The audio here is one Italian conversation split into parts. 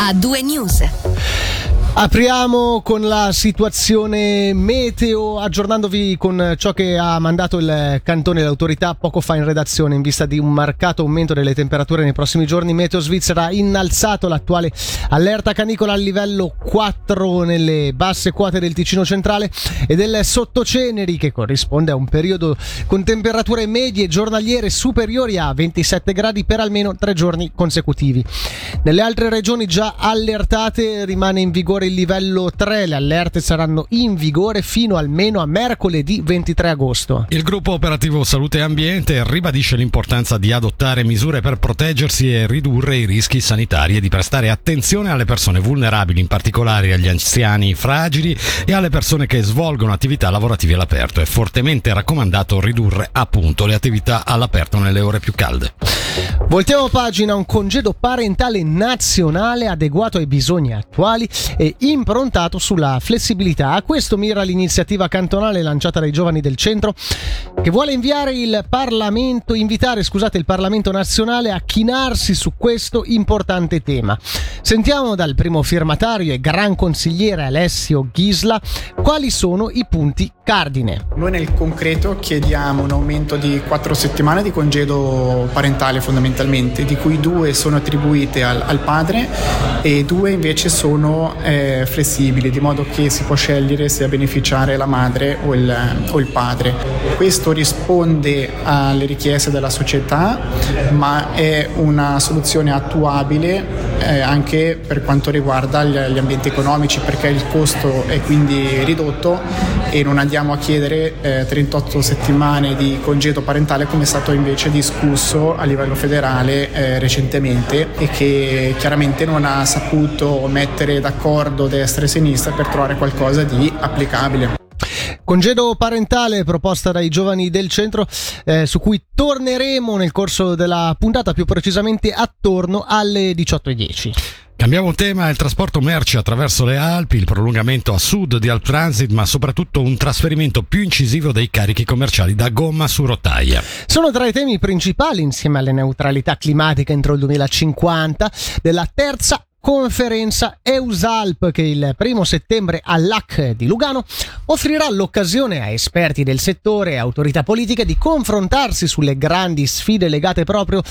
a due news. Apriamo con la situazione meteo, aggiornandovi con ciò che ha mandato il cantone l'autorità poco fa in redazione in vista di un marcato aumento delle temperature nei prossimi giorni. Meteo Svizzera ha innalzato l'attuale allerta canicola al livello 4 nelle basse quote del Ticino centrale e del Sottoceneri che corrisponde a un periodo con temperature medie giornaliere superiori a 27 gradi per almeno tre giorni consecutivi. Nelle altre regioni già allertate rimane in vigore il livello 3, le allerte saranno in vigore fino almeno a mercoledì 23 agosto. Il gruppo operativo Salute e Ambiente ribadisce l'importanza di adottare misure per proteggersi e ridurre i rischi sanitari e di prestare attenzione alle persone vulnerabili, in particolare agli anziani fragili e alle persone che svolgono attività lavorative all'aperto. È fortemente raccomandato ridurre appunto le attività all'aperto nelle ore più calde. Voltiamo pagina, un congedo parentale nazionale adeguato ai bisogni attuali e improntato sulla flessibilità. A questo mira l'iniziativa cantonale lanciata dai giovani del centro che vuole inviare il Parlamento, invitare scusate, il Parlamento nazionale a chinarsi su questo importante tema. Sentiamo dal primo firmatario e gran consigliere Alessio Ghisla quali sono i punti cardine. Noi nel concreto chiediamo un aumento di quattro settimane di congedo parentale fondamentalmente, di cui due sono attribuite al, al padre e due invece sono eh, flessibili, di modo che si può scegliere se a beneficiare la madre o il, o il padre. Questo risponde alle richieste della società, ma è una soluzione attuabile eh, anche per quanto riguarda gli, gli ambienti economici, perché il costo è quindi ridotto e non andiamo a chiedere eh, 38 settimane di congedo parentale come è stato invece discusso a livello federale eh, recentemente e che chiaramente non ha saputo mettere d'accordo destra e sinistra per trovare qualcosa di applicabile. Congedo parentale proposta dai giovani del centro eh, su cui torneremo nel corso della puntata, più precisamente attorno alle 18.10. Cambiamo tema, il trasporto merci attraverso le Alpi, il prolungamento a sud di Alp Transit, ma soprattutto un trasferimento più incisivo dei carichi commerciali da gomma su rotaia. Sono tra i temi principali, insieme alle neutralità climatica entro il 2050, della terza conferenza EUSALP che il primo settembre all'AC di Lugano offrirà l'occasione a esperti del settore e autorità politiche di confrontarsi sulle grandi sfide legate proprio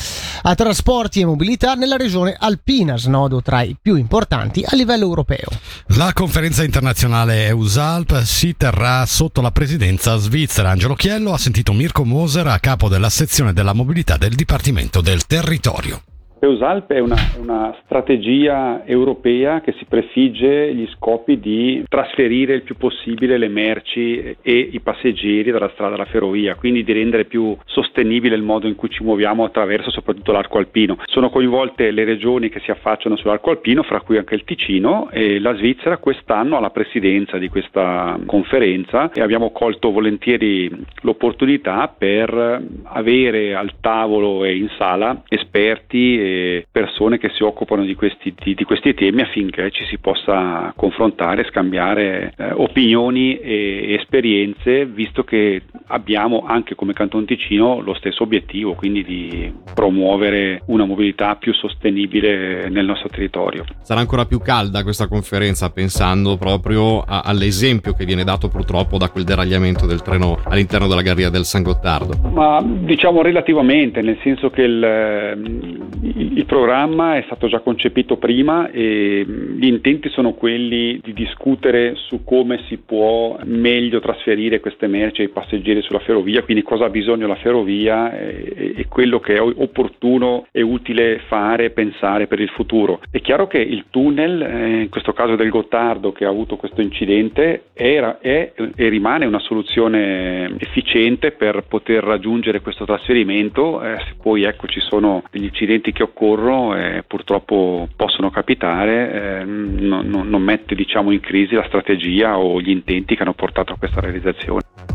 a trasporti e mobilità nella regione alpina, snodo tra i più importanti a livello europeo. La conferenza internazionale EUSALP si terrà sotto la presidenza svizzera. Angelo Chiello ha sentito Mirko Moser a capo della sezione della mobilità del Dipartimento del Territorio. EUSALP è una, una, strategia europea che si prefigge gli scopi di trasferire il più possibile le merci e i passeggeri dalla strada alla ferrovia, quindi di rendere più sostenibile il modo in cui ci muoviamo attraverso soprattutto l'arco alpino. Sono coinvolte le regioni che si affacciano sull'arco alpino, fra cui anche il Ticino e la Svizzera quest'anno ha la presidenza di questa conferenza e abbiamo colto volentieri l'opportunità per avere al tavolo e in sala esperti persone che si occupano di questi, di, di questi temi affinché ci si possa confrontare, scambiare eh, opinioni e esperienze, visto che abbiamo anche come Canton Ticino lo stesso obiettivo, quindi di promuovere una mobilità più sostenibile nel nostro territorio. Sarà ancora più calda questa conferenza pensando proprio a, all'esempio che viene dato purtroppo da quel deragliamento del treno all'interno della galleria del San Gottardo. Ma diciamo relativamente, nel senso che il, il programma è stato già concepito prima e gli intenti sono quelli di discutere su come si può meglio trasferire queste merci ai passeggeri sulla ferrovia, quindi cosa ha bisogno la ferrovia e, e quello che è opportuno e utile fare e pensare per il futuro. È chiaro che il tunnel, eh, in questo caso del Gottardo che ha avuto questo incidente, era, è e rimane una soluzione efficiente per poter raggiungere questo trasferimento, eh, se poi ecco ci sono degli incidenti che occorrono e purtroppo possono capitare, eh, non, non mette diciamo, in crisi la strategia o gli intenti che hanno portato a questa realizzazione.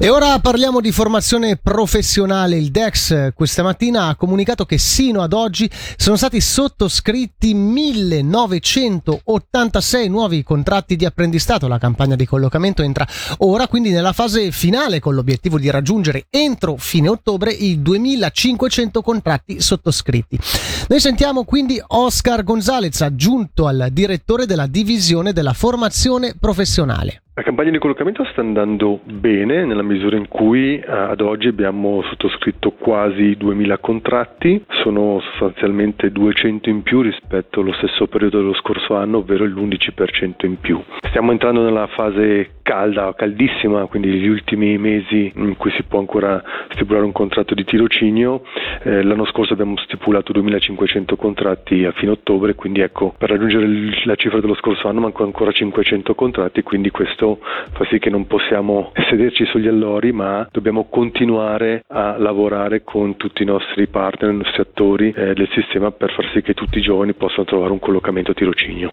E ora parliamo di formazione professionale. Il DEX questa mattina ha comunicato che sino ad oggi sono stati sottoscritti 1986 nuovi contratti di apprendistato. La campagna di collocamento entra ora quindi nella fase finale con l'obiettivo di raggiungere entro fine ottobre i 2500 contratti sottoscritti. Noi sentiamo quindi Oscar Gonzalez, aggiunto al direttore della divisione della formazione professionale. La campagna di collocamento sta andando bene nella misura in cui eh, ad oggi abbiamo sottoscritto quasi 2000 contratti, sono sostanzialmente 200 in più rispetto allo stesso periodo dello scorso anno, ovvero l'11% in più. Stiamo entrando nella fase calda, caldissima, quindi gli ultimi mesi in cui si può ancora stipulare un contratto di tirocinio. Eh, l'anno scorso abbiamo stipulato 2500 contratti a fine ottobre, quindi ecco, per raggiungere la cifra dello scorso anno mancano ancora 500 contratti, quindi questo fa sì che non possiamo sederci sugli allori, ma dobbiamo continuare a lavorare con tutti i nostri partner, i nostri attori eh, del sistema per far sì che tutti i giovani possano trovare un collocamento a tirocinio.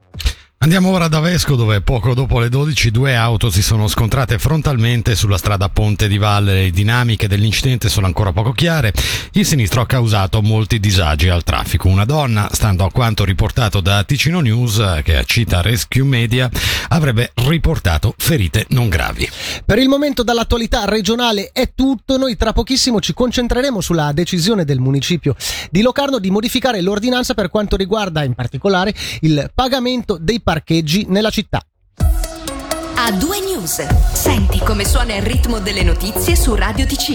Andiamo ora da Vesco dove poco dopo le 12 due auto si sono scontrate frontalmente sulla strada Ponte di Valle. Le dinamiche dell'incidente sono ancora poco chiare. Il sinistro ha causato molti disagi al traffico. Una donna, stando a quanto riportato da Ticino News, che cita Rescue Media, avrebbe riportato ferite non gravi. Per il momento dall'attualità regionale è tutto. Noi tra pochissimo ci concentreremo sulla decisione del municipio di Locarno di modificare l'ordinanza per quanto riguarda in particolare il pagamento dei parcheggi nella città. A due news. Senti come suona il ritmo delle notizie su Radio Ticino.